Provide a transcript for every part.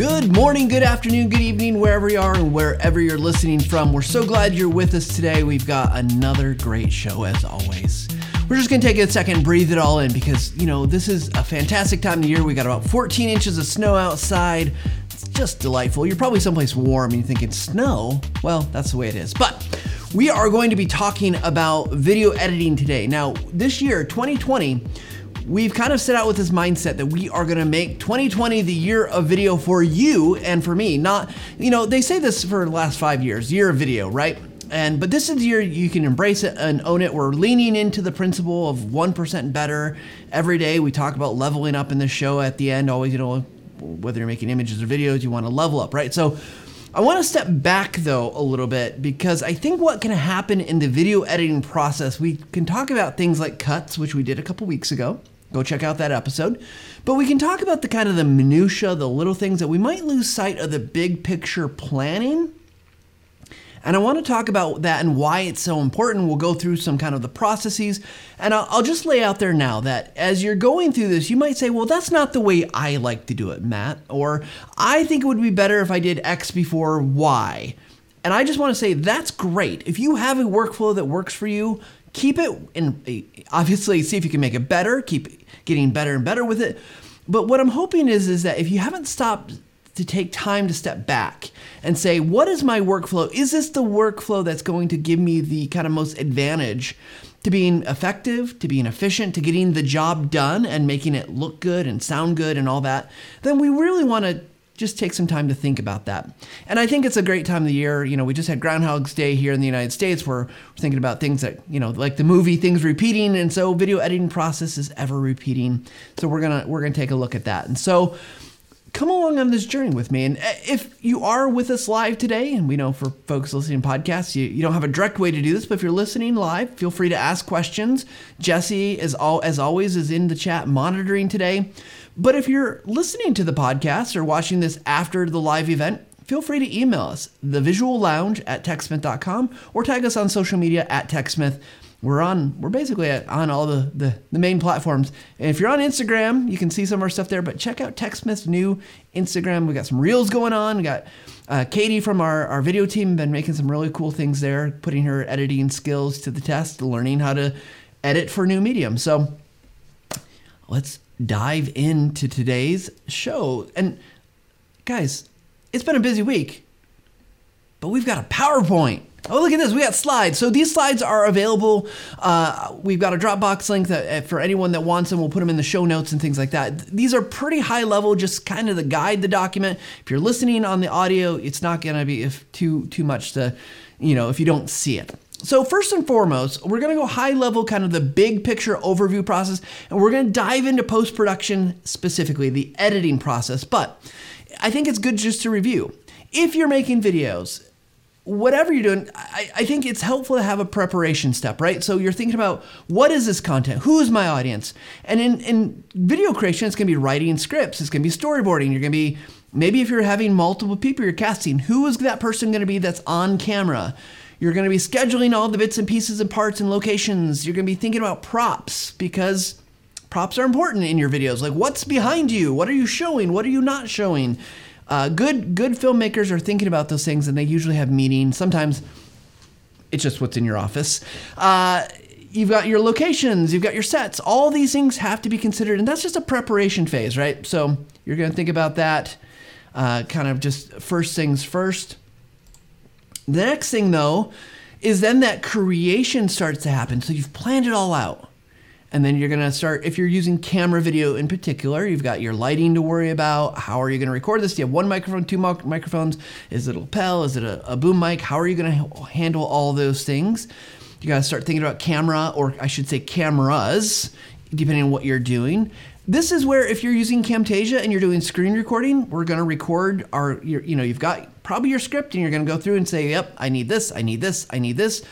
Good morning, good afternoon, good evening, wherever you are and wherever you're listening from. We're so glad you're with us today. We've got another great show as always. We're just gonna take a second, breathe it all in because, you know, this is a fantastic time of year. We got about 14 inches of snow outside. It's just delightful. You're probably someplace warm and you're thinking, snow? Well, that's the way it is. But we are going to be talking about video editing today. Now, this year, 2020, we've kind of set out with this mindset that we are to make 2020 the year of video for you and for me. Not, you know, they say this for the last five years, year of video, right? And but this is the year you can embrace it and own it. We're leaning into the principle of 1% better every day. We talk about leveling up in the show at the end, always, you know, whether you're making images or videos, you want to level up, right? So I want to step back though a little bit because I think what can happen in the video editing process, we can talk about things like cuts, which we did a couple weeks ago. Go check out that episode. But we can talk about the kind of the minutia, the little things that we might lose sight of the big picture planning. And I want to talk about that and why it's so important. We'll go through some kind of the processes. And I'll, I'll, just lay out there now that as you're going through this, you might say, well, that's not the way I like to do it, Matt. Or I think it would be better if I did X before Y. And I just want to say that's great. If you have a workflow that works for you, keep it and obviously see if you can make it better keep getting better and better with it. But what i'm hoping is is that if you haven't stopped to take time to step back and say what is my workflow? Is this the workflow that's going to give me the kind of most advantage to being effective to being efficient to getting the job done and making it look good and sound good and all that? Then we really want to just take some time to think about that. And I think it's a great time of the year. You know, we just had Groundhog's Day here in the United States we're thinking about things that, you know, like the movie, things repeating. And so video editing process is ever repeating. So we're gonna we're gonna take a look at that. And so come along on this journey with me. And uh, if you are with us live today, and we know for folks listening to podcasts, you, you don't have a direct way to do this, but if you're listening live, feel free to ask questions. Jesse, is all, as always, is in the chat monitoring today. But if you're listening to the podcast or watching this after the live event, feel free to email us, thevisuallounge at techsmith.com, or tag us on social media at techsmith. We're on, we're basically on all the, the, the, main platforms. And if you're on Instagram, you can see some of our stuff there, but check out TechSmith's new Instagram. We got some reels going on. We got uh, Katie from our, our video team been making some really cool things there, putting her editing skills to the test, learning how to edit for new medium. So let's dive into today's show. And guys, it's been a busy week, but we've got a PowerPoint. Oh, look at this. We got slides. So these slides are available. Uh, we've got a Dropbox link that uh, for anyone that wants them, we'll put them in the show notes and things like that. These are pretty high level, just kind of the guide the document. If you're listening on the audio, it's not going to be if too too much to, you know, if you don't see it. So, first and foremost, we're to go high level, kind of the big picture overview process, and we're to dive into post production specifically, the editing process. But I think it's good just to review. If you're making videos, whatever you're doing, I, I, think it's helpful to have a preparation step, right? So you're thinking about what is this content? Who is my audience? And in, in video creation, it's gonna be writing scripts, it's gonna be storyboarding, you're gonna be maybe if you're having multiple people you're casting, who is that person gonna be that's on camera? You're going to be scheduling all the bits and pieces and parts and locations. You're going to be thinking about props because props are important in your videos. Like what's behind you? What are you showing? What are you not showing? Uh, good good filmmakers are thinking about those things, and they usually have meetings. Sometimes it's just what's in your office. Uh, you've got your locations, you've got your sets. All these things have to be considered, and that's just a preparation phase, right? So you're going to think about that. Uh, kind of just first things first. The next thing, though, is then that creation starts to happen. So you've planned it all out. And then you're going to start, if you're using camera video in particular, you've got your lighting to worry about. How are you going to record this? Do you have one microphone, two microphones? Is it a lapel? Is it a, a boom mic? How are you going to handle all those things? You got to start thinking about camera, or I should say cameras, depending on what you're doing. This is where if you're using Camtasia and you're doing screen recording, we're going to record our, you know, you've got probably your script and you're going to go through and say, yep, I need this, I need this, I need this.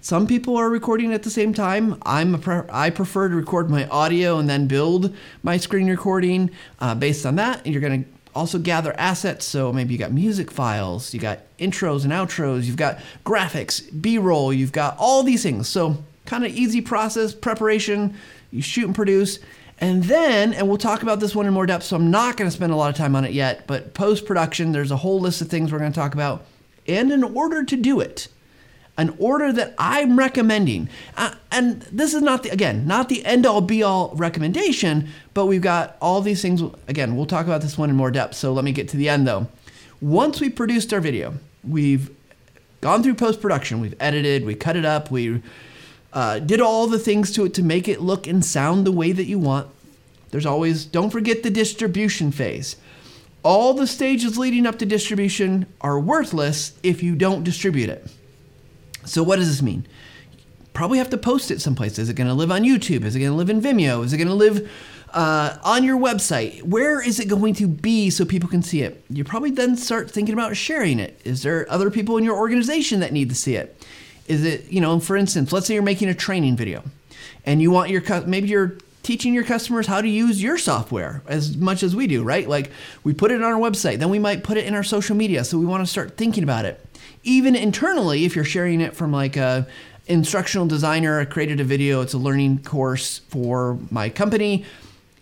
Some people are recording at the same time. I'm pre- I prefer to record my audio and then build my screen recording uh, based on that. And you're going to also gather assets. So maybe you got music files, you got intros and outros, you've got graphics, B roll, you've got all these things. So kind of easy process, preparation, you shoot and produce. And then, and we'll talk about this one in more depth, so I'm not going to spend a lot of time on it yet, but post production, there's a whole list of things we're going to talk about. And in order to do it, an order that I'm recommending, uh, and this is not the, again, not the end all be all recommendation, but we've got all these things. Again, we'll talk about this one in more depth, so let me get to the end though. Once we produced our video, we've gone through post production, we've edited, we cut it up, we uh, did all the things to it to make it look and sound the way that you want. There's always, don't forget the distribution phase. All the stages leading up to distribution are worthless if you don't distribute it. So, what does this mean? Probably have to post it someplace. Is it going to live on YouTube? Is it going to live in Vimeo? Is it going to live uh, on your website? Where is it going to be so people can see it? You probably then start thinking about sharing it. Is there other people in your organization that need to see it? Is it, you know, for instance, let's say you're making a training video and you want your, maybe you're teaching your customers how to use your software as much as we do, right? Like we put it on our website, then we might put it in our social media. So we want to start thinking about it. Even internally, if you're sharing it from like a instructional designer, I created a video, it's a learning course for my company.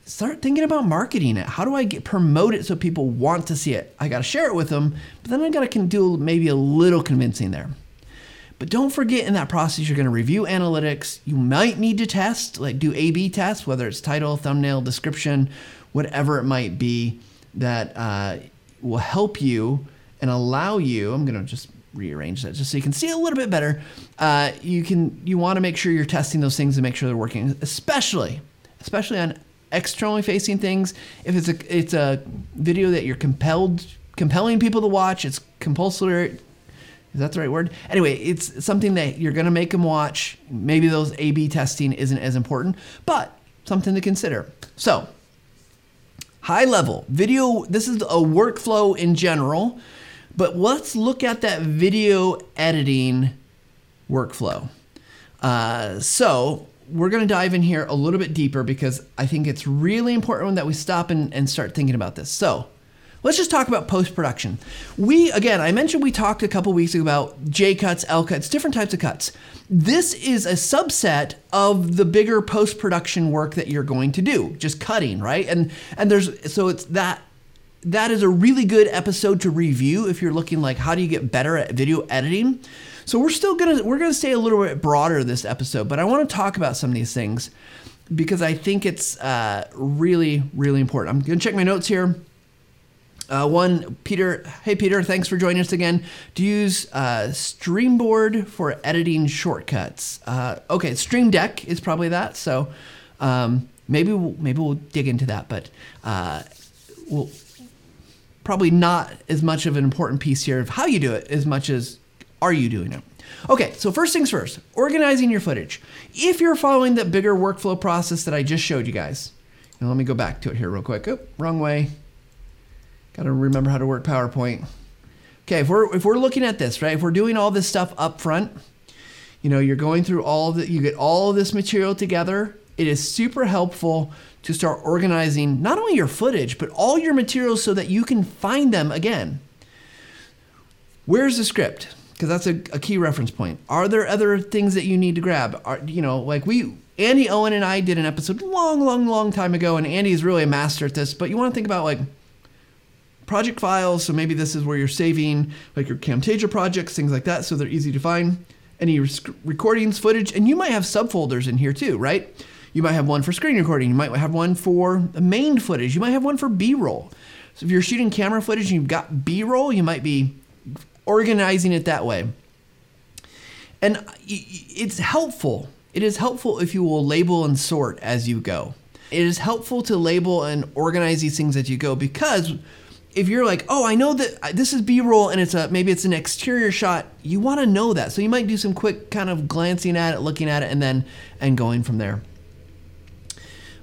Start thinking about marketing it. How do I get promote it so people want to see it? I got to share it with them, but then I got to do maybe a little convincing there. But don't forget in that process, you're going to review analytics. You might need to test, like do A B tests, whether it's title, thumbnail, description, whatever it might be that uh, will help you and allow you. I'm going to just rearrange that just so you can see a little bit better. Uh, you can you want to make sure you're testing those things and make sure they're working, especially especially on externally facing things. If it's a it's a video that you're compelled compelling people to watch, it's compulsory is that the right word? Anyway, it's something that you're going to make them watch. Maybe those A B testing isn't as important, but something to consider. So, high level video, this is a workflow in general, but let's look at that video editing workflow. Uh, so, we're going to dive in here a little bit deeper because I think it's really important that we stop and, and start thinking about this. So, Let's just talk about post production. We, again, I mentioned we talked a couple weeks ago about J cuts, L cuts, different types of cuts. This is a subset of the bigger post production work that you're going to do, just cutting, right? And and there's so it's that that is a really good episode to review if you're looking like how do you get better at video editing. So we're still gonna we're gonna stay a little bit broader this episode, but I want to talk about some of these things because I think it's uh, really really important. I'm gonna check my notes here. Uh, one, Peter. Hey, Peter. Thanks for joining us again. To use uh, Streamboard for editing shortcuts. Uh, okay, Stream Deck is probably that. So um, maybe we'll, maybe we'll dig into that, but uh, we'll probably not as much of an important piece here of how you do it as much as are you doing it. Okay, so first things first, organizing your footage. If you're following that bigger workflow process that I just showed you guys, now let me go back to it here real quick. Oh, wrong way. Got to remember how to work PowerPoint. Okay, if we're if we're looking at this, right? If we're doing all this stuff up front, you know, you're going through all that you get all of this material together. It is super helpful to start organizing not only your footage, but all your materials so that you can find them again. Where's the script? Because that's a, a, key reference point. Are there other things that you need to grab? Are you know, like we Andy Owen and I did an episode long, long, long time ago, and Andy is really a master at this, but you want to think about like project files. So maybe this is where you're saving like your Camtasia projects, things like that, so they're easy to find. Any recordings, footage, and you might have subfolders in here too, right? You might have one for screen recording. You might have one for main footage. You might have one for B-roll. So if you're shooting camera footage and you've got B-roll, you might be organizing it that way. And uh, it's helpful. It is helpful if you will label and sort as you go. It is helpful to label and organize these things as you go because if you're like, oh, I know that this is B-roll and it's a maybe it's an exterior shot, you want to know that. So you might do some quick kind of glancing at it, looking at it, and then and going from there.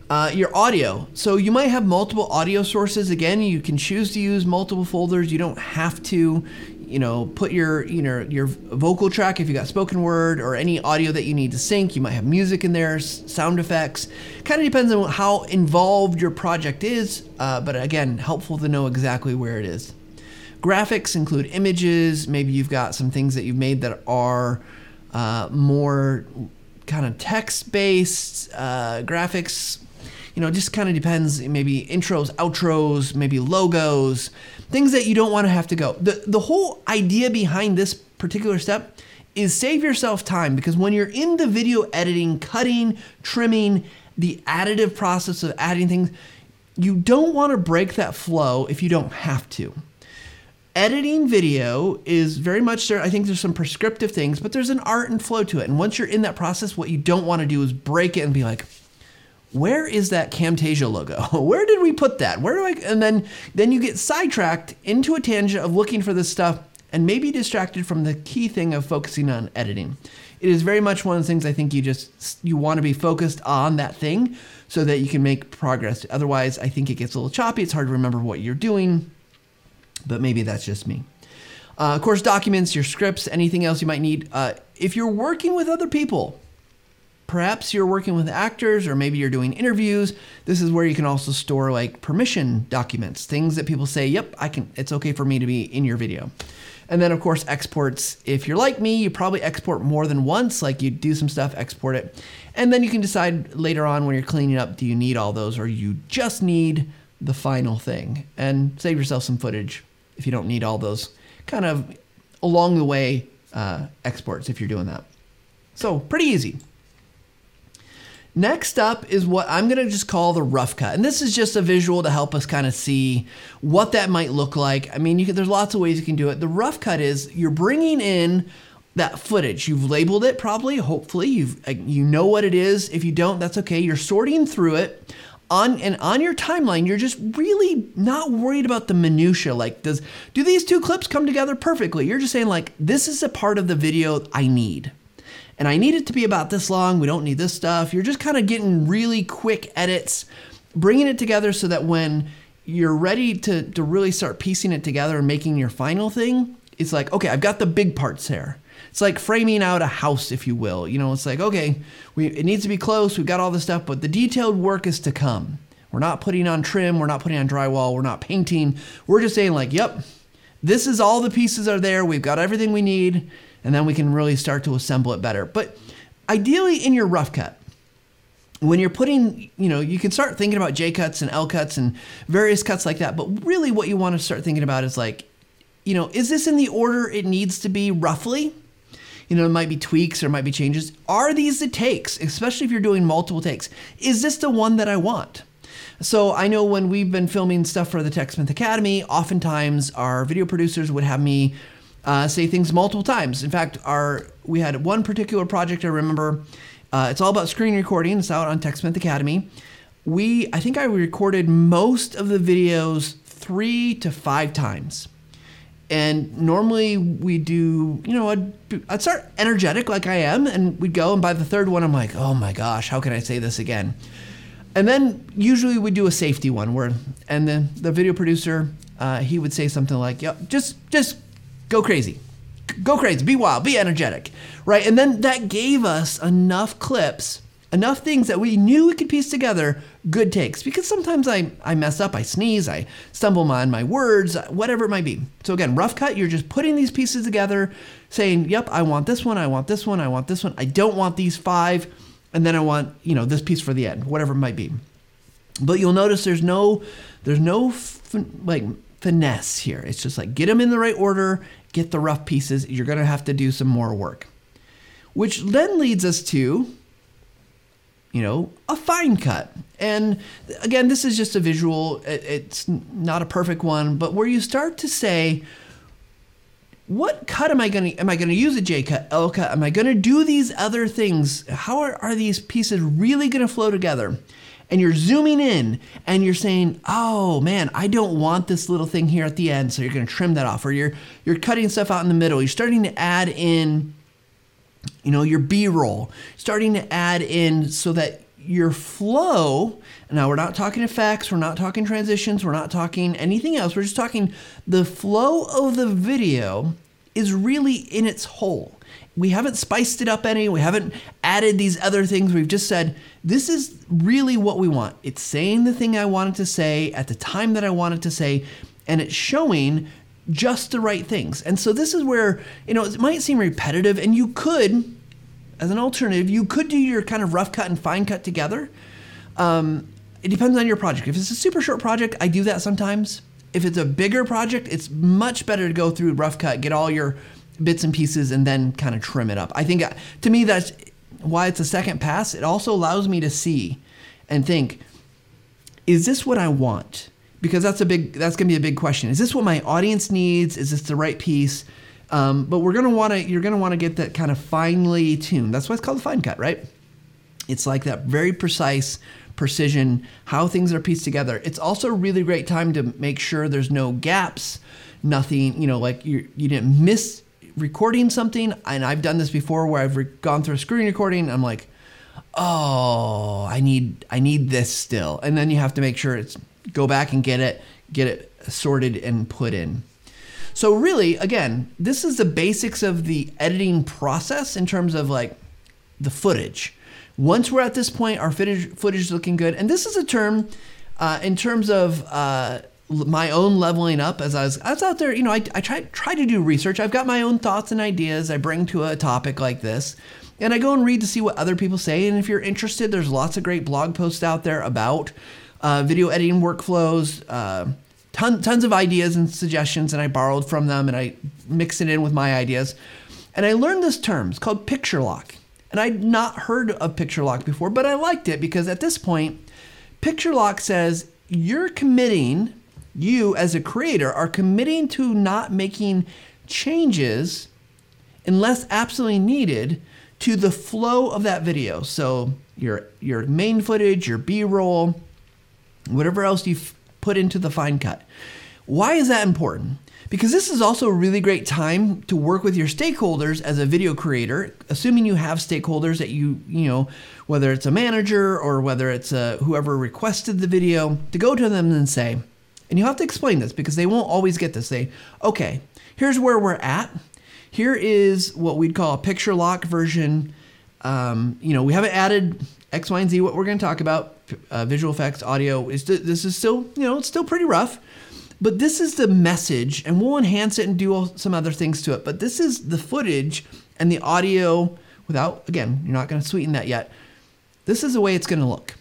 Uh, your audio. So you might have multiple audio sources. Again, you can choose to use multiple folders. You don't have to you know, put your you know your vocal track if you got spoken word or any audio that you need to sync. You might have music in there, sound effects. Kind of depends on how involved your project is, uh, but again, helpful to know exactly where it is. Graphics include images. Maybe you've got some things that you've made that are uh, more kind of text-based uh, graphics you know, just kind of depends. Maybe intros, outros, maybe logos, things that you don't want to have to go. The the whole idea behind this particular step is save yourself time because when you're in the video editing, cutting, trimming, the additive process of adding things, you don't want to break that flow if you don't have to. Editing video is very much there. I think there's some prescriptive things, but there's an art and flow to it. And once you're in that process, what you don't want to do is break it and be like, where is that Camtasia logo? Where did we put that? Where do I? And then then you get sidetracked into a tangent of looking for this stuff and maybe distracted from the key thing of focusing on editing. It is very much one of the things I think you just you want to be focused on that thing so that you can make progress. Otherwise, I think it gets a little choppy. It's hard to remember what you're doing, but maybe that's just me. Uh, of course, documents, your scripts, anything else you might need. Uh, if you're working with other people, perhaps you're working with actors or maybe you're doing interviews this is where you can also store like permission documents things that people say yep i can it's okay for me to be in your video and then, of course, exports. If you're like me, you probably export more than once, like you do some stuff, export it. And then you can decide later on when you're cleaning up do you need all those or you just need the final thing? And save yourself some footage if you don't need all those kind of along the way uh, exports if you're doing that. So, pretty easy. Next up is what I'm going to just call the rough cut. And this is just a visual to help us kind of see what that might look like. I mean, can, there's lots of ways you can do it. The rough cut is you're bringing in that footage. You've labeled it probably, hopefully. You've you know what it is. If you don't, that's okay. You're sorting through it. On and on your timeline, you're just really not worried about the minutia. Like, does do these two clips come together perfectly? You're just saying like, this is a part of the video I need and I need it to be about this long. We don't need this stuff. You're just kind of getting really quick edits, bringing it together so that when you're ready to, to really start piecing it together and making your final thing, it's like, okay, I've got the big parts here. It's like framing out a house, if you will. You know, it's like, okay, we, it needs to be close. We've got all this stuff, but the detailed work is to come. We're not putting on trim. We're not putting on drywall. We're not painting. We're just saying, like, yep, this is all the pieces are there. We've got everything we need and then we can really start to assemble it better. But ideally, in your rough cut, when you're putting, you know, you can start thinking about J cuts and L cuts and various cuts like that. But really, what you want to start thinking about is like, you know, is this in the order it needs to be roughly? You know, it might be tweaks or it might be changes. Are these the takes, especially if you're doing multiple takes? Is this the one that I want? So I know when we've been filming stuff for the TechSmith Academy, oftentimes our video producers would have me uh, say things multiple times. In fact, our we had one particular project I remember. Uh, it's all about screen recording. It's out on TechSmith Academy. We I think I recorded most of the videos three to five times. And normally we do, you know, I'd, I'd start energetic like I am, and we'd go, and by the third one, I'm like, oh my gosh, how can I say this again? And then usually we do a safety one where, and then the video producer, uh, he would say something like, "Yep, just just go crazy. Go crazy, be wild, be energetic, right? And then that gave us enough clips, enough things that we knew we could piece together good takes. Because sometimes I, I mess up, I sneeze, I stumble on my words, whatever it might be. So again, rough cut, you're just putting these pieces together, saying, yep, I want this one, I want this one, I want this one, I don't want these five, and then I want, you know, this piece for the end, whatever it might be. But you'll notice there's no, there's no like finesse here. It's just like get them in the right order get the rough pieces, you're going to have to do some more work. Which then leads us to, you know, a fine cut. And again, this is just a visual, it's not a perfect one, but where you start to say, what cut am I going to am I going to use a J cut, L cut? Am I going to do these other things? How are, are these pieces really going to flow together? And you're zooming in and you're saying, "Oh man, I don't want this little thing here at the end," so you're going to trim that off, or you're you're cutting stuff out in the middle. You're starting to add in, you know, your B-roll, starting to add in so that your flow. Now we're not talking effects, we're not talking transitions, we're not talking anything else. We're just talking the flow of the video is really in its whole we haven't spiced it up any. We haven't added these other things. We've just said, this is really what we want. It's saying the thing I wanted to say at the time that I wanted to say, and it's showing just the right things. And so this is where, you know, it might seem repetitive, and you could, as an alternative, you could do your kind of rough cut and fine cut together. Um, it depends on your project. If it's a super short project, I do that sometimes. If it's a bigger project, it's much better to go through rough cut, get all your bits and pieces, and then kind of trim it up. I think uh, to me that's why it's a second pass. It also allows me to see and think, is this what I want? Because that's a big that's gonna be a big question. Is this what my audience needs? Is this the right piece? Um, but we're gonna want to you're gonna want to get that kind of finely tuned. That's why it's called the fine cut, right? It's like that very precise precision, how things are pieced together. It's also a really great time to make sure there's no gaps, nothing, you know, like you you didn't miss recording something. And I've done this before where I've re- gone through a screen recording. I'm like, oh, I need I need this still, and then you have to make sure it's go back and get it, get it sorted and put in. So really, again, this is the basics of the editing process in terms of like the footage. Once we're at this point, our footage, footage is looking good. And this is a term uh, in terms of uh, my own leveling up as I was, I was out there, you know, I, I try, try to do research. I've got my own thoughts and ideas I bring to a topic like this. And I go and read to see what other people say. And if you're interested, there's lots of great blog posts out there about uh, video editing workflows, uh, ton, tons of ideas and suggestions. And I borrowed from them and I mixed it in with my ideas. And I learned this term. It's called picture lock. And I'd not heard of Picture Lock before, but I liked it because at this point, Picture Lock says you're committing, you as a creator are committing to not making changes unless absolutely needed to the flow of that video. So your your main footage, your B-roll, whatever else you've put into the fine cut. Why is that important? because this is also a really great time to work with your stakeholders as a video creator assuming you have stakeholders that you you know whether it's a manager or whether it's a, whoever requested the video to go to them and say and you have to explain this because they won't always get this say okay here's where we're at here is what we'd call a picture lock version um, you know we haven't added x y and z what we're going to talk about uh, visual effects audio is this is still you know it's still pretty rough but this is the message, and we'll enhance it and do some other things to it. But this is the footage and the audio without, again, you're not going to sweeten that yet. This is the way it's going to look.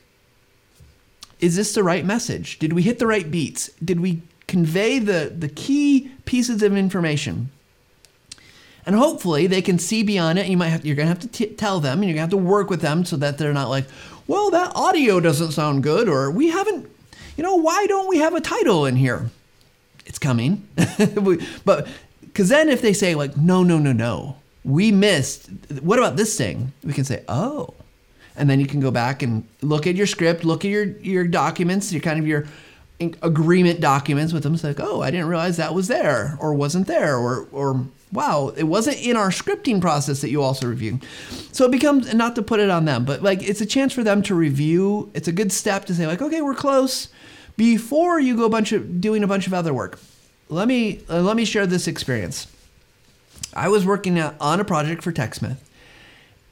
Is this the right message? Did we hit the right beats? Did we convey the, the key pieces of information? And hopefully they can see beyond it. You might have, you're going to have to t- tell them, and you're going to have to work with them so that they're not like, well, that audio doesn't sound good, or we haven't, you know, why don't we have a title in here? it's coming. but because then if they say like, no, no, no, no, we missed. What about this thing? We can say, oh, and then you can go back and look at your script, look at your your documents, your kind of your agreement documents with them. It's like, oh, I didn't realize that was there or wasn't there, or or wow, it wasn't in our scripting process that you also reviewed. So it becomes not to put it on them, but like it's a chance for them to review. It's a good step to say like, okay, we're close before you go a bunch of doing a bunch of other work. Let me uh, let me share this experience. I was working on a project for TechSmith,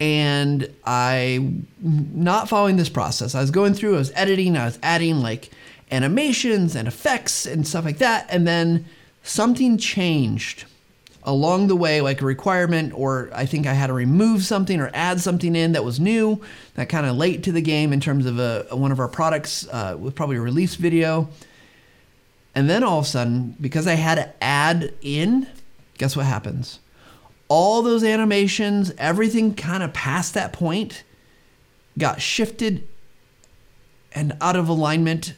and I not following this process. I was going through, I was editing, I was adding like animations and effects and stuff like that, and then something changed along the way, like a requirement, or I think I had to remove something or add something in that was new, that kind of late to the game in terms of a, one of our products uh, with probably a release video. And then all of a sudden, because I had to add in, guess what happens? All those animations, everything kind of past that point got shifted and out of alignment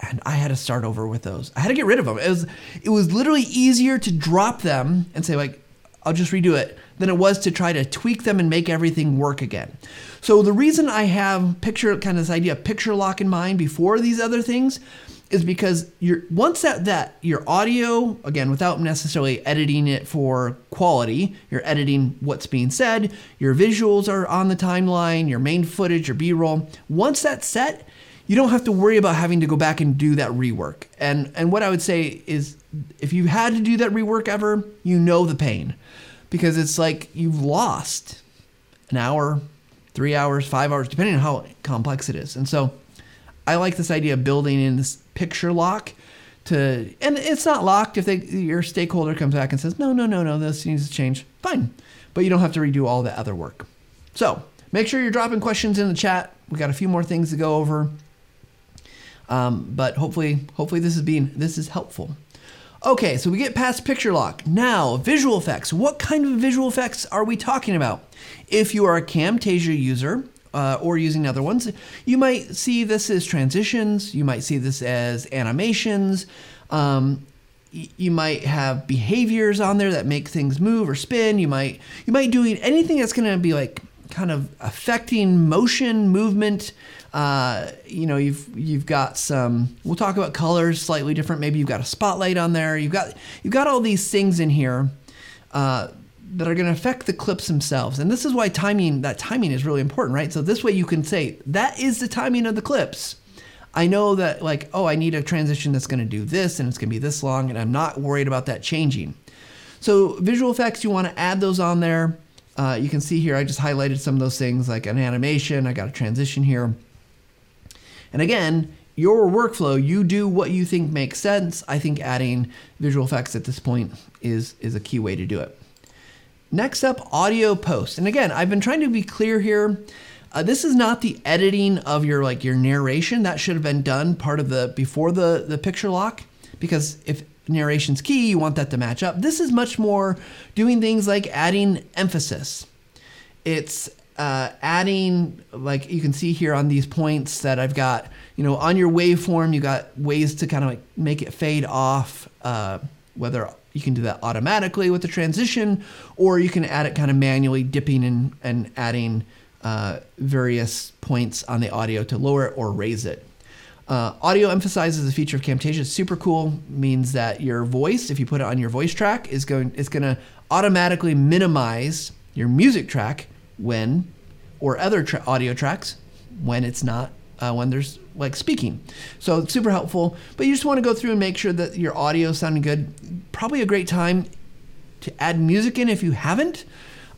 and I had to start over with those. I had to get rid of them. It was it was literally easier to drop them and say like I'll just redo it than it was to try to tweak them and make everything work again. So the reason I have picture kind of this idea of picture lock in mind before these other things is because you're once that that your audio again without necessarily editing it for quality you're editing what's being said your visuals are on the timeline your main footage your b-roll once that's set you don't have to worry about having to go back and do that rework. And and what I would say is if you had to do that rework ever, you know the pain. Because it's like you've lost an hour, 3 hours, 5 hours depending on how complex it is. And so I like this idea of building in this picture lock to and it's not locked if they your stakeholder comes back and says, "No, no, no, no, this needs to change." Fine. But you don't have to redo all the other work. So, make sure you're dropping questions in the chat. We got a few more things to go over. Um, but hopefully, hopefully this is being this is helpful. Okay, so we get past picture lock. Now, visual effects. What kind of visual effects are we talking about? If you are a Camtasia user uh, or using other ones, you might see this as transitions. You might see this as animations. Um, you might have behaviors on there that make things move or spin. You might you might doing anything that's going to be like kind of affecting motion, movement. Uh, you know, you've you've got some. We'll talk about colors slightly different. Maybe you've got a spotlight on there. You've got you've got all these things in here uh, that are going to affect the clips themselves. And this is why timing that timing is really important, right? So this way you can say that is the timing of the clips. I know that like, oh, I need a transition that's going to do this and it's going to be this long, and I'm not worried about that changing. So visual effects, you want to add those on there. Uh, you can see here, I just highlighted some of those things like an animation. I got a transition here. And again, your workflow, you do what you think makes sense. I think adding visual effects at this point is, is a key way to do it. Next up, audio post. And again, I've been trying to be clear here. Uh, this is not the editing of your like your narration. That should have been done part of the before the the picture lock because if narration's key, you want that to match up. This is much more doing things like adding emphasis. It's uh, adding like you can see here on these points that I've got. You know, on your waveform, you got ways to kind of like make it fade off. Uh, whether you can do that automatically with the transition, or you can add it kind of manually, dipping and, and adding uh, various points on the audio to lower it or raise it. Uh, audio emphasizes a feature of Camtasia. It's super cool. Means that your voice, if you put it on your voice track, is going is going to automatically minimize your music track when, or other tra- audio tracks when it's not uh, when there's like speaking. So it's super helpful. But you just want to go through and make sure that your audio is sounding good. Probably a great time to add music in if you haven't.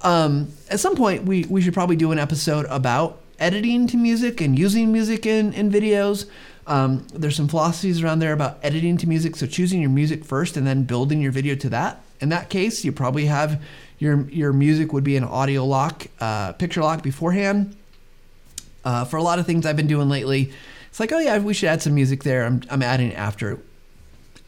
Um, at some point, we, we should probably do an episode about editing to music and using music in, in videos. Um, there's some philosophies around there about editing to music. So choosing your music first and then building your video to that. In that case, you probably have your your music would be an audio lock, uh, picture lock beforehand. Uh, for a lot of things I've been doing lately, it's like, oh yeah, we should add some music there. I'm, I'm adding it after.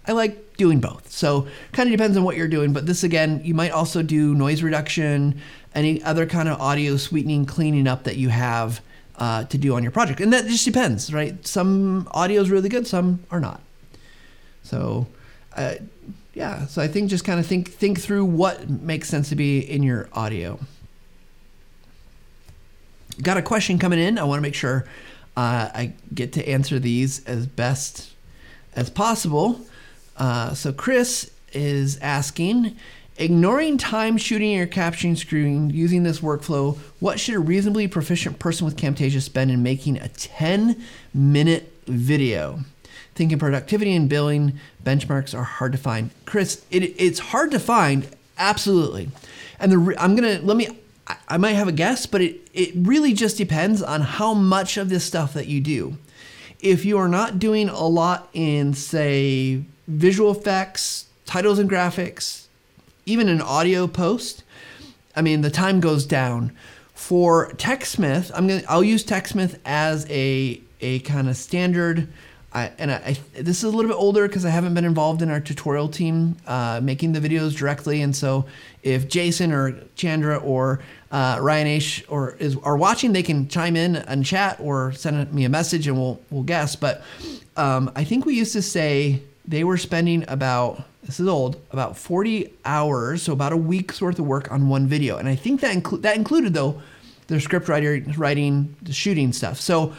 I like doing both. So kind of depends on what you're doing. But this again, you might also do noise reduction, any other kind of audio sweetening, cleaning up that you have uh, to do on your project. And that just depends, right? Some audio is really good, some are not. So, uh, yeah. So I think just kind of think think through what makes sense to be in your audio. Got a question coming in. I want to make sure uh, I get to answer these as best as possible. Uh, so Chris is asking, ignoring time shooting your capturing screen using this workflow, what should a reasonably proficient person with Camtasia spend in making a 10 minute video? Thinking productivity and billing benchmarks are hard to find. Chris, it, it's hard to find, absolutely. And the I'm gonna let me. I might have a guess, but it it really just depends on how much of this stuff that you do. If you are not doing a lot in say visual effects, titles and graphics, even an audio post, I mean, the time goes down. For TechSmith, I'm gonna I'll use TechSmith as a a kind of standard. I, and I, I, this is a little bit older because I haven't been involved in our tutorial team uh, making the videos directly. And so, if Jason or Chandra or uh, Ryan H or is are watching, they can chime in and chat or send me a message, and we'll we'll guess. But um, I think we used to say they were spending about this is old about 40 hours so about a week's worth of work on one video and i think that include that included though their script writer writing the shooting stuff so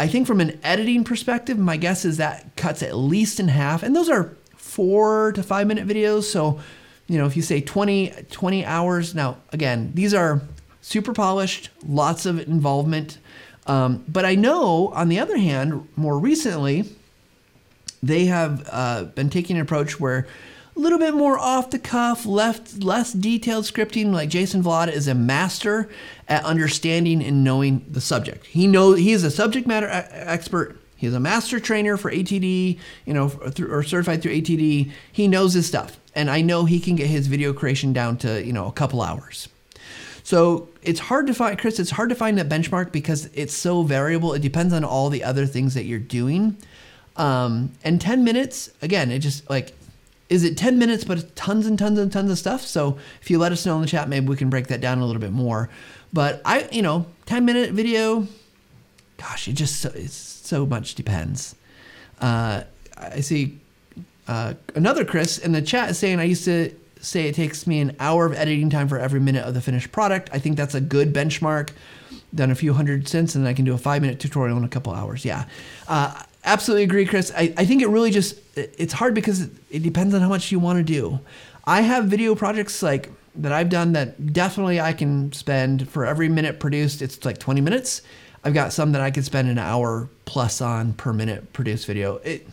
i think from an editing perspective my guess is that cuts at least in half. And those are four to five minute videos. So you know if you say 20 20 hours now again these are super polished lots of involvement. Um, but i know on the other hand more recently they have uh, been taking an approach where a little bit more off the cuff, left less detailed scripting. Like Jason Valade is a master at understanding and knowing the subject. He knows he is a subject matter expert. He's a master trainer for ATD, you know, or certified through ATD. He knows his stuff, and I know he can get his video creation down to you know a couple hours. So it's hard to find, Chris. It's hard to find that benchmark because it's so variable. It depends on all the other things that you're doing. Um, and 10 minutes, again, it just like, is it 10 minutes, but it's tons and tons and tons of stuff? So if you let us know in the chat, maybe we can break that down a little bit more. But I, you know, 10 minute video, gosh, it just so, it's so much depends. Uh, I see uh, another Chris in the chat saying I used to say it takes me an hour of editing time for every minute of the finished product. I think that's a good benchmark. Done a few hundred since, and I can do a five minute tutorial in a couple hours. Yeah, uh, absolutely agree, Chris. I, I think it really just it's hard because it, it depends on how much you want to do. I have video projects like that I've done that definitely I can spend for every minute produced. It's like 20 minutes. I've got some that I could spend an hour plus on per minute produced video. It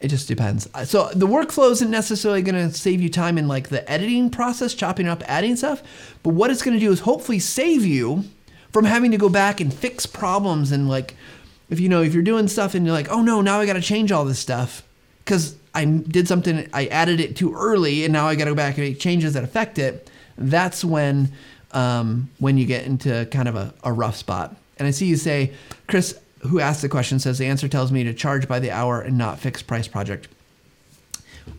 it just depends. Uh, so the workflow isn't necessarily going to save you time in like the editing process, chopping up, adding stuff, but what it's going to do is hopefully save you from having to go back and fix problems and like if you know if you're doing stuff and you're like, "Oh no, now I got to change all this stuff cuz I did something I added it too early and now I got to go back and make changes that affect it." That's when um, when you get into kind of a, a rough spot. And I see you say, Chris, who asked the question says the answer tells me to charge by the hour and not fixed price project.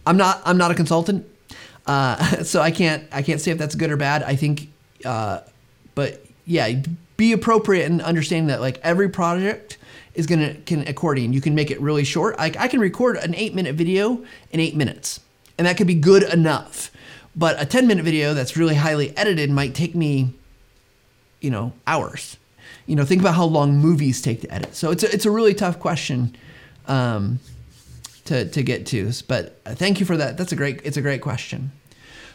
I'm not I'm not a consultant, uh, so I can't I can't say if that's good or bad. I think, uh, but yeah, be appropriate and understanding that like every project is gonna can accordion. You can make it really short. I, I can record an eight minute video in eight minutes, and that could be good enough. But a 10 minute video that's really highly edited might take me, you know, hours you know, think about how long movies take to edit. So it's a, it's a really tough question um, to, to get to. But uh, thank you for that. That's a great, it's a great question.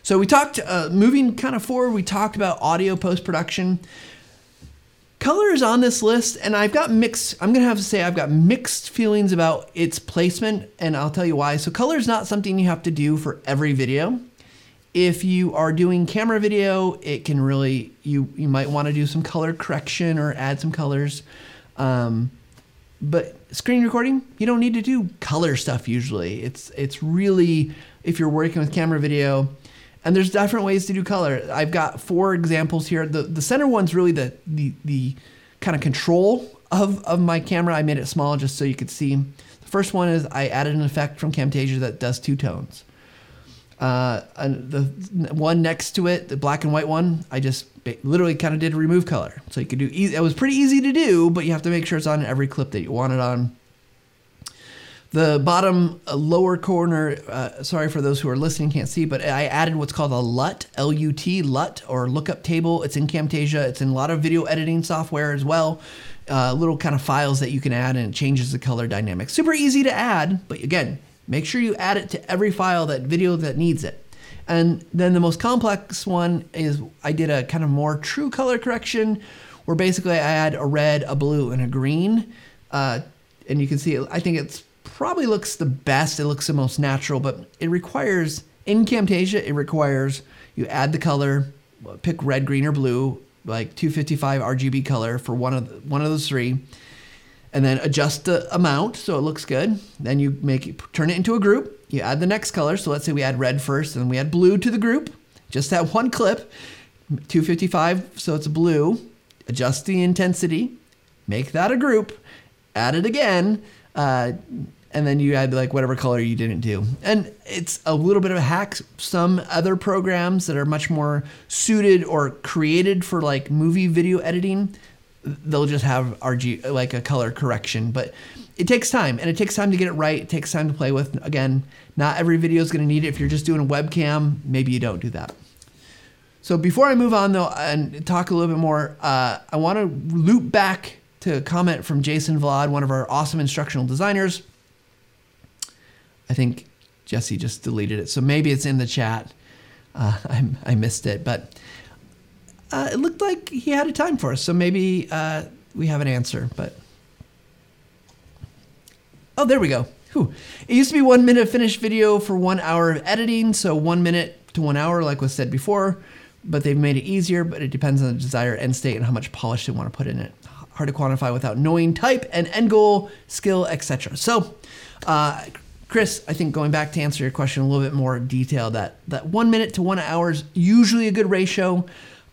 So we talked, uh, moving kind of forward, we talked about audio post production. Color is on this list, and I've got mixed, I'm gonna have to say, I've got mixed feelings about its placement, and I'll tell you why. So, color is not something you have to do for every video if you are doing camera video, it can really you you might want to do some color correction or add some colors. Um, but screen recording, you don't need to do color stuff usually. It's it's really if you're working with camera video, and there's different ways to do color. I've got four examples here. The the center one's really the the the kind of control of of my camera. I made it small just so you could see. The first one is I added an effect from Camtasia that does two tones. Uh, the one next to it, the black and white one, I just literally kind of did remove color. So you could do, easy, it was pretty easy to do, but you have to make sure it's on every clip that you want it on. The bottom uh, lower corner, uh, sorry for those who are listening can't see, but I added what's called a LUT, L-U-T, LUT, or lookup table. It's in Camtasia. It's in a lot of video editing software as well. Uh, little kind of files that you can add and it changes the color dynamic. Super easy to add, but again, Make sure you add it to every file that video that needs it. And then the most complex one is I did a kind of more true color correction where basically I add a red, a blue, and a green. Uh, and you can see, I think it's probably looks the best. It looks the most natural, but it requires, in Camtasia, it requires you add the color, pick red, green, or blue, like 255 RGB color for one of the, one of those three and then adjust the amount so it looks good. Then you make it, turn it into a group. You add the next color. So let's say we add red first, and we add blue to the group. Just that one clip, 255, so it's blue. Adjust the intensity, make that a group, add it again, uh, and then you add like whatever color you didn't do. And it's a little bit of a hack. Some other programs that are much more suited or created for like movie video editing they'll just have RG like a color correction, but it takes time and it takes time to get it right. It takes time to play with. Again, not every video is going to need it. If you're just doing a webcam, maybe you don't do that. So before I move on though and talk a little bit more, uh, I want to loop back to a comment from Jason Valade, one of our awesome instructional designers. I think Jesse just deleted it, so maybe it's in the chat. Uh, I, I missed it, but uh, it looked like he had a time for us. So maybe uh, we have an answer. But oh, there we go. Whew. It used to be one minute finished video for one hour of editing. So one minute to one hour, like was said before. But they've made it easier. But it depends on the desired end state and how much polish they want to put in it. Hard to quantify without knowing type and end goal, skill, etc. So. Chris, I think going back to answer your question a little bit more detail, that that one minute to one hour is usually a good ratio.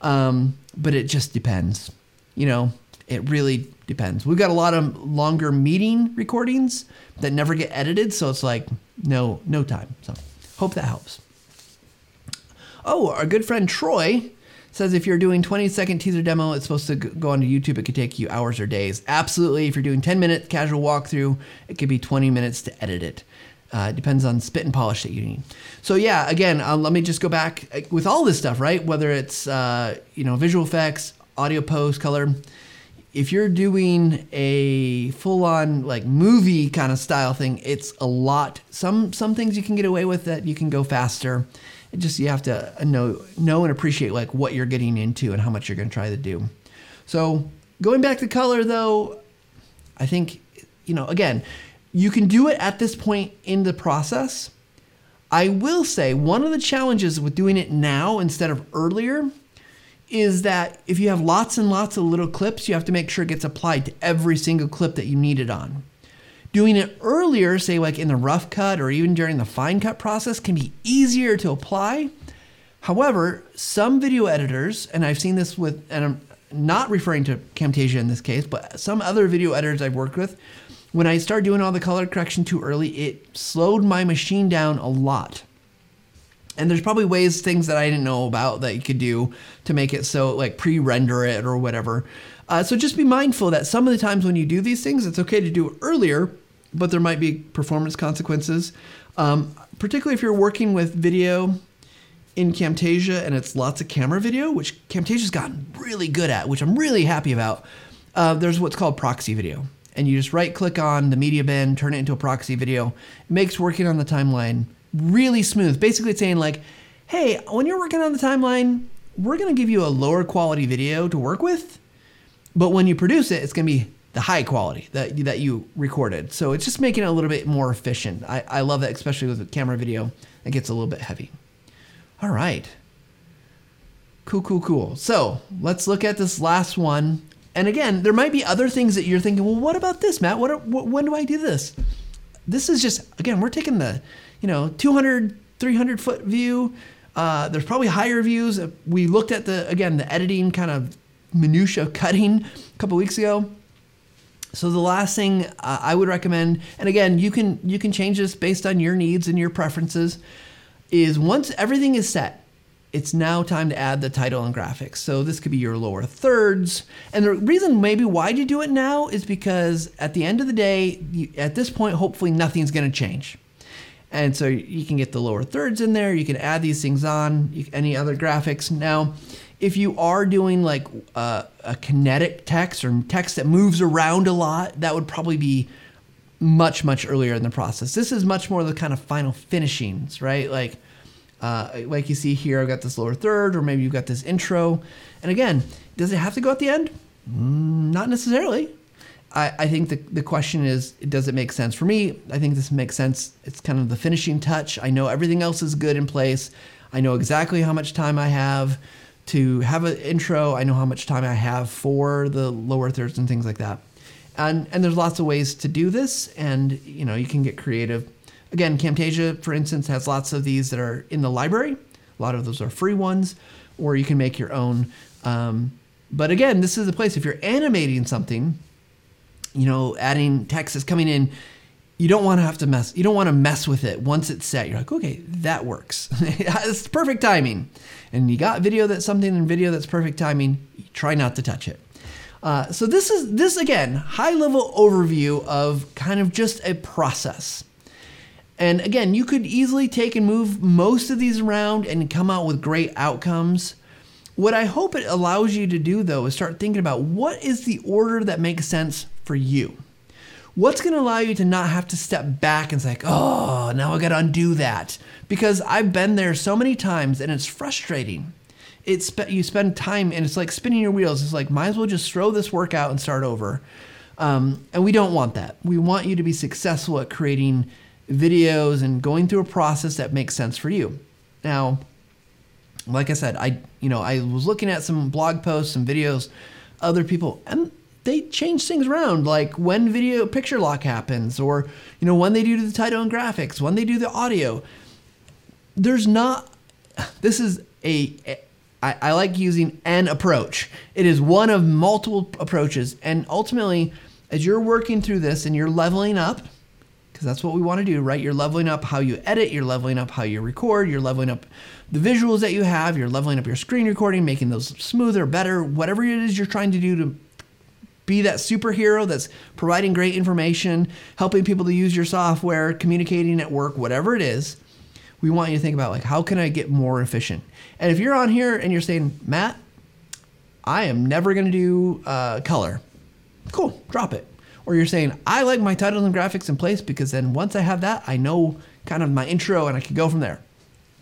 Um, but it just depends. You know, It really depends. We've got a lot of longer meeting recordings that never get edited, so it's like no no time. So hope that helps. Oh, our good friend Troy says if you're doing 20 second teaser demo, it's supposed to go onto YouTube. It could take you hours or days. Absolutely. If you're doing 10 minute casual walkthrough, it could be 20 minutes to edit it. Uh, depends on spit and polish that you need. So yeah, again, uh, let me just go back uh, with all this stuff, right? Whether it's uh, you know visual effects, audio post, color. If you're doing a full-on like movie kind of style thing, it's a lot. Some some things you can get away with that you can go faster. Just you have to know know and appreciate like what you're getting into and how much you're going to try to do. So going back to color though, I think you know again you can do it at this point in the process. I will say one of the challenges with doing it now instead of earlier is that if you have lots and lots of little clips, you have to make sure it gets applied to every single clip that you need it on. Doing it earlier, say like in the rough cut or even during the fine cut process, can be easier to apply. However, some video editors, and I've seen this with, and I'm not referring to Camtasia in this case, but some other video editors I've worked with, when I started doing all the color correction too early, it slowed my machine down a lot. And there's probably ways, things that I didn't know about that you could do to make it so, like pre render it or whatever. Uh, so just be mindful that some of the times when you do these things, it's okay to do it earlier, but there might be performance consequences. Um, particularly if you're working with video in Camtasia and it's lots of camera video, which Camtasia's gotten really good at, which I'm really happy about. Uh, there's what's called proxy video and you just right click on the media bin, turn it into a proxy video. It makes working on the timeline really smooth. Basically, it's saying, like, hey, when you're working on the timeline, we're to give you a lower quality video to work with. But when you produce it, it's going to be the high quality that, that you recorded. So it's just making it a little bit more efficient. I, I love that, especially with camera video. It gets a little bit heavy. All right. Cool, cool, cool. So let's look at this last one and again, there might be other things that you're thinking, well, what about this, Matt? What, what when do I do this? This is just again, we're taking the, you know, 200, 300 foot view. Uh, there's probably higher views. We looked at the again the editing kind of minutia cutting a couple weeks ago. So the last thing uh, I would recommend, and again, you can you can change this based on your needs and your preferences, is once everything is set, it's now time to add the title and graphics. So this could be your lower thirds. And the reason maybe why you do it now is because at the end of the day, you, at this point, hopefully nothing's going to change. And so you can get the lower thirds in there. You can add these things on, you, any other graphics. Now, if you are doing like uh, a kinetic text or text that moves around a lot, that would probably be much, much earlier in the process. This is much more the kind of final finishings, right? Like, uh, like you see here, I've got this lower third, or maybe you've got this intro. And again, does it have to go at the end? Mm, not necessarily. I, I think the, the question is, does it make sense? For me, I think this makes sense. It's kind of the finishing touch. I know everything else is good in place. I know exactly how much time I have to have an intro. I know how much time I have for the lower thirds and things like that. And, and there's lots of ways to do this, and you know you can get creative Again, Camtasia, for instance, has lots of these that are in the library. A lot of those are free ones, or you can make your own. Um, but again, this is a place if you're animating something, you know, adding text is coming in. You don't want to have to mess. You don't want to mess with it once it's set. You're like, okay, that works. it's perfect timing. And you got video that's something in video that's perfect timing. try not to touch it. Uh, so this is this again high level overview of kind of just a process. And again, you could easily take and move most of these around and come out with great outcomes. What I hope it allows you to do though is start thinking about what is the order that makes sense for you. What's going to allow you to not have to step back and say, oh, now I got to undo that? Because I've been there so many times and it's frustrating. It's you spend time and it's like spinning your wheels. It's like might as well just throw this work out and start over. Um, and we don't want that. We want you to be successful at creating videos and going through a process that makes sense for you. Now, like I said, I you know I was looking at some blog posts, some videos, other people, and they change things around, like when video picture lock happens, or you know when they do the title and graphics, when they do the audio. There's not. This is a I, like using an approach. It is one of multiple approaches. And ultimately, as you're working through this and you're leveling up, because that's what we want to do, right? You're leveling up how you edit, you're leveling up how you record, you're leveling up the visuals that you have, you're leveling up your screen recording, making those smoother, better, whatever it is you're trying to do to be that superhero that's providing great information, helping people to use your software, communicating at work, whatever it is. We want you to think about like how can I get more efficient? And if you're on here and you're saying, Matt, I am never going to do uh, color, cool, drop it. Or you're saying, I like my titles and graphics in place because then once I have that, I know kind of my intro and I can go from there.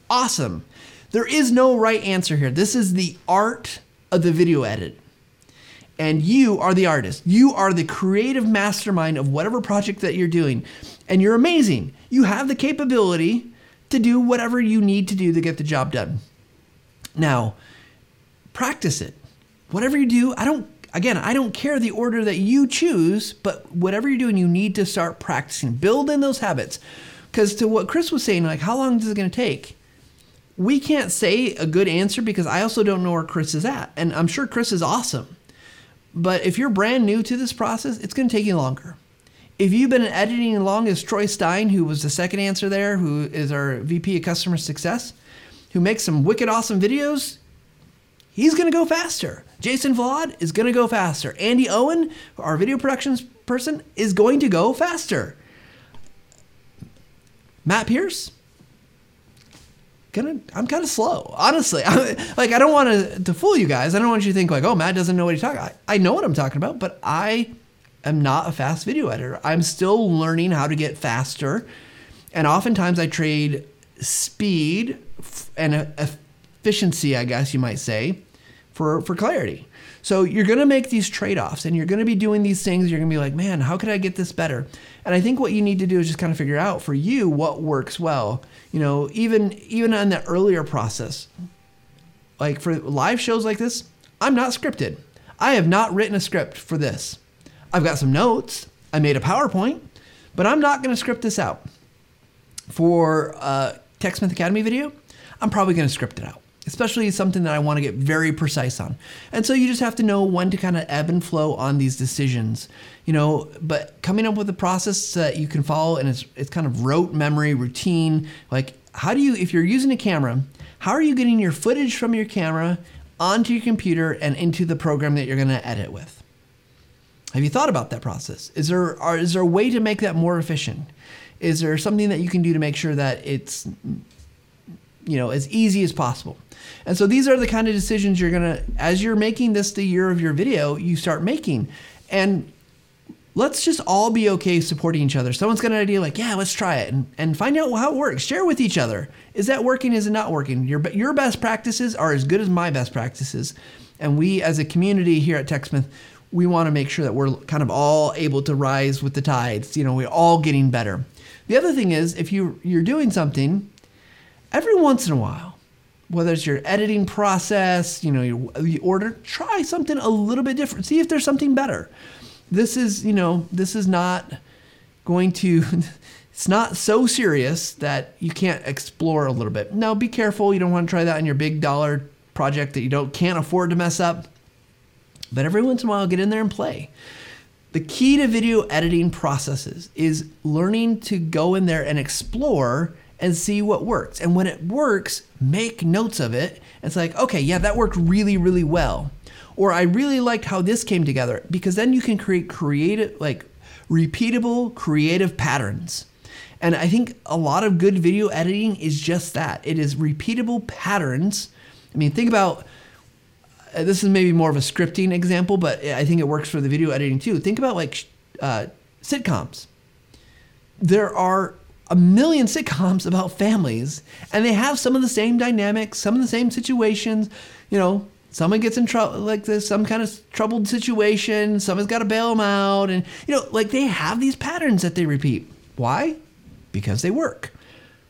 Awesome. There is no right answer here. This is the art of the video edit. And you are the artist. You are the creative mastermind of whatever project that you're doing. And you're amazing. You have the capability to do whatever you need to do to get the job done. Now, practice it. Whatever you do, I don't again, I don't care the order that you choose, but whatever you're doing, you need to start practicing. Build in those habits. Because to what Chris was saying, like, how long is it going to take? We can't say a good answer because I also don't know where Chris is at. And I'm sure Chris is awesome. But if you're brand new to this process, it's going to take you longer. If you've been editing along as Troy Stein, who was the second answer there, who is our VP of Customer Success, who makes some wicked awesome videos, he's going to go faster. Jason Valade is going to go faster. Andy Owen, our video productions person, is going to go faster. Matt Pierce, gonna I'm kind of slow, honestly. I, like I don't want to to fool you guys. I don't want you to think like, oh, Matt doesn't know what he's talking. I, I know what I'm talking about, but I am not a fast video editor. I'm still learning how to get faster, and oftentimes I trade speed and efficiency, I guess you might say, for for clarity. So you're going to make these trade-offs and you're going to be doing these things. You're going to be like, man, how could I get this better? And I think what you need to do is just kind of figure out for you what works well. You know, even even on the earlier process, like for live shows like this, I'm not scripted. I have not written a script for this. I've got some notes. I made a PowerPoint, but I'm not going to script this out. For uh, a TechSmith Academy video, I'm probably going to script it out especially something that I want to get very precise on. And so you just have to know when to kind of ebb and flow on these decisions, you know, but coming up with a process that you can follow and it's it's kind of rote memory, routine, like how do you if you're using a camera, how are you getting your footage from your camera onto your computer and into the program that you're going to edit with? Have you thought about that process? Is there are, is there a way to make that more efficient? Is there something that you can do to make sure that it's you know as easy as possible? And so these are the kind of decisions you're gonna, as you're making this the year of your video, you start making. And let's just all be okay supporting each other. Someone's got an idea like, yeah, let's try it and, and find out how it works. Share with each other. Is that working? Is it not working? Your, your best practices are as good as my best practices. And we as a community here at TechSmith, we want to make sure that we're kind of all able to rise with the tides. You know, we're all getting better. The other thing is if you you're doing something every once in a while, whether it's your editing process, you know, your, your order, try something a little bit different. See if there's something better. This is, you know, this is not going to it's not so serious that you can't explore a little bit. Now be careful, you don't want to try that on your big dollar project that you don't can't afford to mess up. But every once in a while get in there and play. The key to video editing processes is learning to go in there and explore and see what works. And when it works, make notes of it. It's like, okay, yeah, that worked really, really well. Or I really liked how this came together because then you can create creative, like repeatable creative patterns. And I think a lot of good video editing is just that it is repeatable patterns. I mean, think about uh, this is maybe more of a scripting example, but I think it works for the video editing too. Think about like uh, sitcoms. There are a million sitcoms about families, and they have some of the same dynamics, some of the same situations. You know, someone gets in trouble, like this, some kind of troubled situation. Someone's got to bail them out, and you know, like they have these patterns that they repeat. Why? Because they work.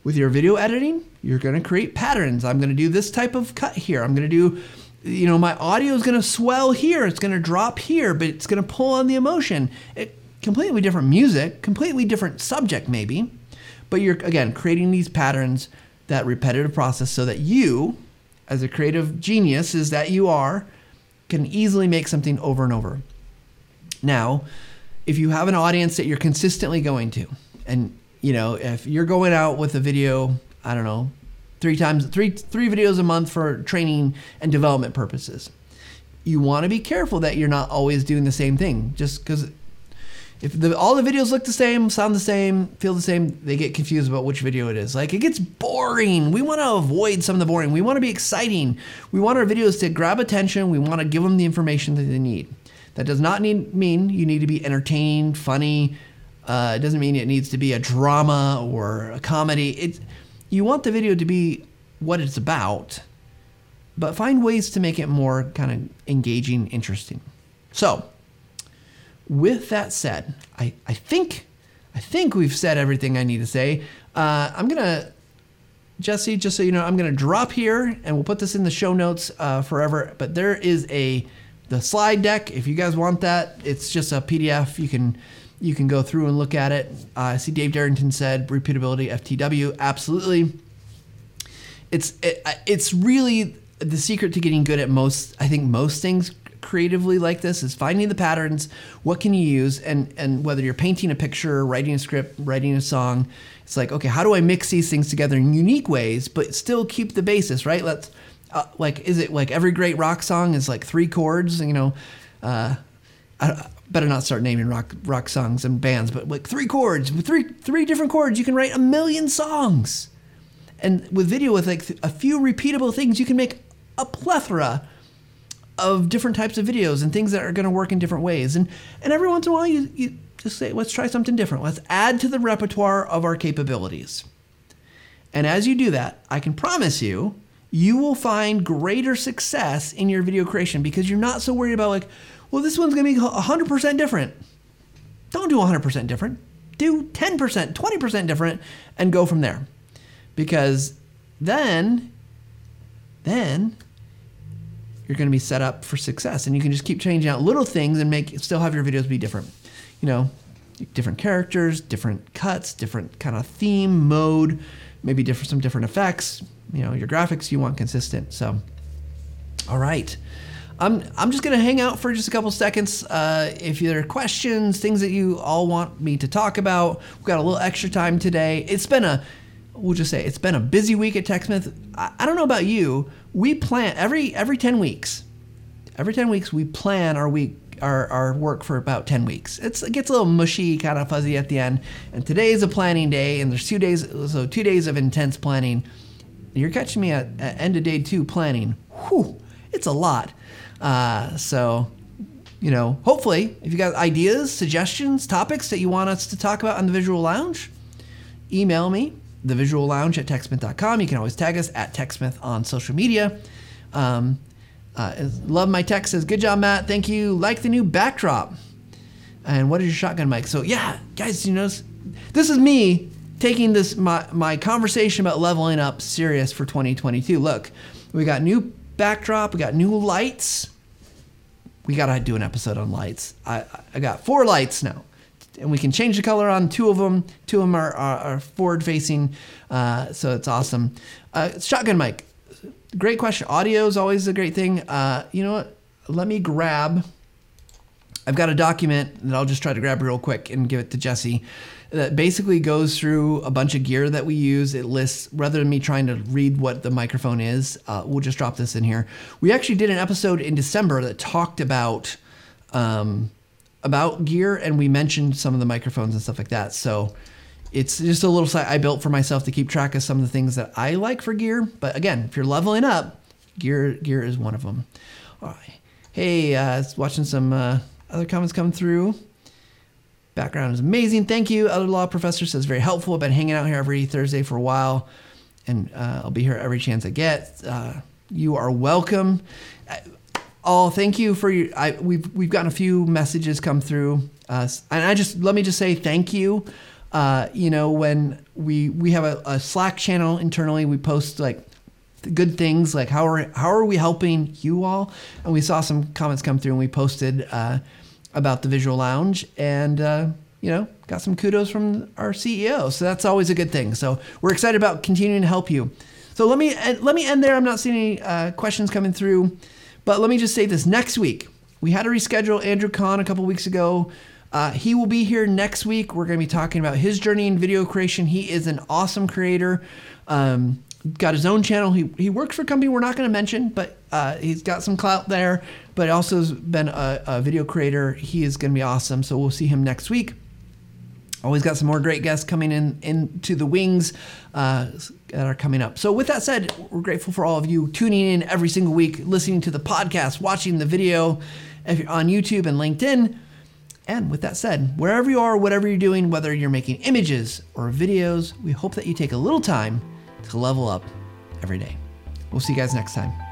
With your video editing, you're going to create patterns. I'm going to do this type of cut here. I'm going to do you know, my audio is going to swell here, it's going to drop here, but it's going to pull on the emotion. It, completely different music, completely different subject, maybe, but you're, again, creating these patterns, that repetitive process, so that you, as a creative genius is that you are, can easily make something over and over. Now, if you have an audience that you're consistently going to, and you know, if you're going out with a video, I don't know, three times, three three videos a month for training and development purposes, you want to be careful that you're not always doing the same thing. Just because if the, all the videos look the same, sound the same, feel the same, they get confused about which video it is. Like it gets boring. We want to avoid some of the boring. We want to be exciting. We want our videos to grab attention. We want to give them the information that they need. That does not need, mean you need to be entertaining, funny. Uh, it doesn't mean it needs to be a drama or a comedy. It, you want the video to be what it's about, but find ways to make it more kind of engaging, interesting. So, with that said, I, I think I think we've said everything I need to say. Uh, I'm gonna Jesse, just so you know, I'm gonna drop here, and we'll put this in the show notes uh, forever. But there is a the slide deck. If you guys want that, it's just a PDF. You can you can go through and look at it. Uh, I see Dave Darrington said repeatability FTW. Absolutely, it's it, it's really the secret to getting good at most. I think most things creatively like this is finding the patterns what can you use and and whether you're painting a picture writing a script writing a song it's like okay how do i mix these things together in unique ways but still keep the basis right? Let's uh, like is it like every great rock song is like three chords you know? Uh, I, better not start naming rock rock songs and bands but like three chords three three different chords you can write a million songs. And with video with like a few repeatable things you can make a plethora of different types of videos and things that are going to work in different ways. And and every once in a while, you, you just say, let's try something different. Let's add to the repertoire of our capabilities. And as you do that, I can promise you, you will find greater success in your video creation because you're not so worried about like, well, this one's going to be 100% different. Don't do 100% different. Do 10%, 20% different and go from there. Because then then you're going to be set up for success. And you can just keep changing out little things and make still have your videos be different. You know, different characters, different cuts, different kind of theme, mode, maybe different some different effects. You know, your graphics you want consistent. So, all right. I'm, I'm just going to hang out for just a couple seconds. Uh, if there are questions, things that you all want me to talk about, we've got a little extra time today. It's been a, we'll just say, it's been a busy week at TechSmith. I, I don't know about you, we plan every every 10 weeks every 10 weeks we plan our week our, our work for about 10 weeks. It's, it gets a little mushy kind of fuzzy at the end. And today is a planning day and there's two days so two days of intense planning. You're catching me at, at end of day two planning. Whew, it's a lot. Uh, so you know hopefully if you got ideas suggestions topics that you want us to talk about on the visual lounge email me the visual lounge at techsmith.com. You can always tag us at techsmith on social media. Um, uh, love my text says, good job, Matt. Thank you. Like the new backdrop. And what is your shotgun mic? So yeah, guys, you know, this is me taking this my my conversation about leveling up serious for 2022. Look, we got new backdrop, we got new lights. We gotta do an episode on lights. I I got four lights now and we can change the color on two of them. Two of them are, are, are forward facing, uh, so it's awesome. Uh, shotgun mic, great question. Audio is always a great thing. Uh, you know what? Let me grab. I've got a document that I'll just try to grab real quick and give it to Jesse. That basically goes through a bunch of gear that we use. It lists, rather than me trying to read what the microphone is, uh, we'll just drop this in here. We actually did an episode in December that talked about um, about gear and we mentioned some of the microphones and stuff like that. So it's just a little site I built for myself to keep track of some of the things that I like for gear. But again, if you're leveling up, gear gear is one of them. All right. Hey, uh, watching some uh, other comments come through. Background is amazing. Thank you. Other law professor says very helpful. I've been hanging out here every Thursday for a while, and uh, I'll be here every chance I get. Uh, you are welcome. Oh, thank you for your. I, we've we've gotten a few messages come through, uh, and I just let me just say thank you. Uh, you know, when we we have a, a, Slack channel internally, we post like good things like how are how are we helping you all, and we saw some comments come through, and we posted uh, about the Visual Lounge, and uh, you know got some kudos from our CEO, so that's always a good thing. So we're excited about continuing to help you. So let me let me end there. I'm not seeing any uh, questions coming through, but let me just say this: next week we had to reschedule Andrew Kahn a couple weeks ago. Uh, he will be here next week. We're going to be talking about his journey in video creation. He is an awesome creator. Um, got his own channel. He, he works for a company we're not going to mention, but uh, he's got some clout there. But also has been a, a video creator. He is going to be awesome. So we'll see him next week. Always got some more great guests coming in into the wings uh, that are coming up. So with that said, we're grateful for all of you tuning in every single week, listening to the podcast, watching the video if you're on YouTube and LinkedIn. And with that said, wherever you are, whatever you're doing, whether you're making images or videos, we hope that you take a little time to level up every day. We'll see you guys next time.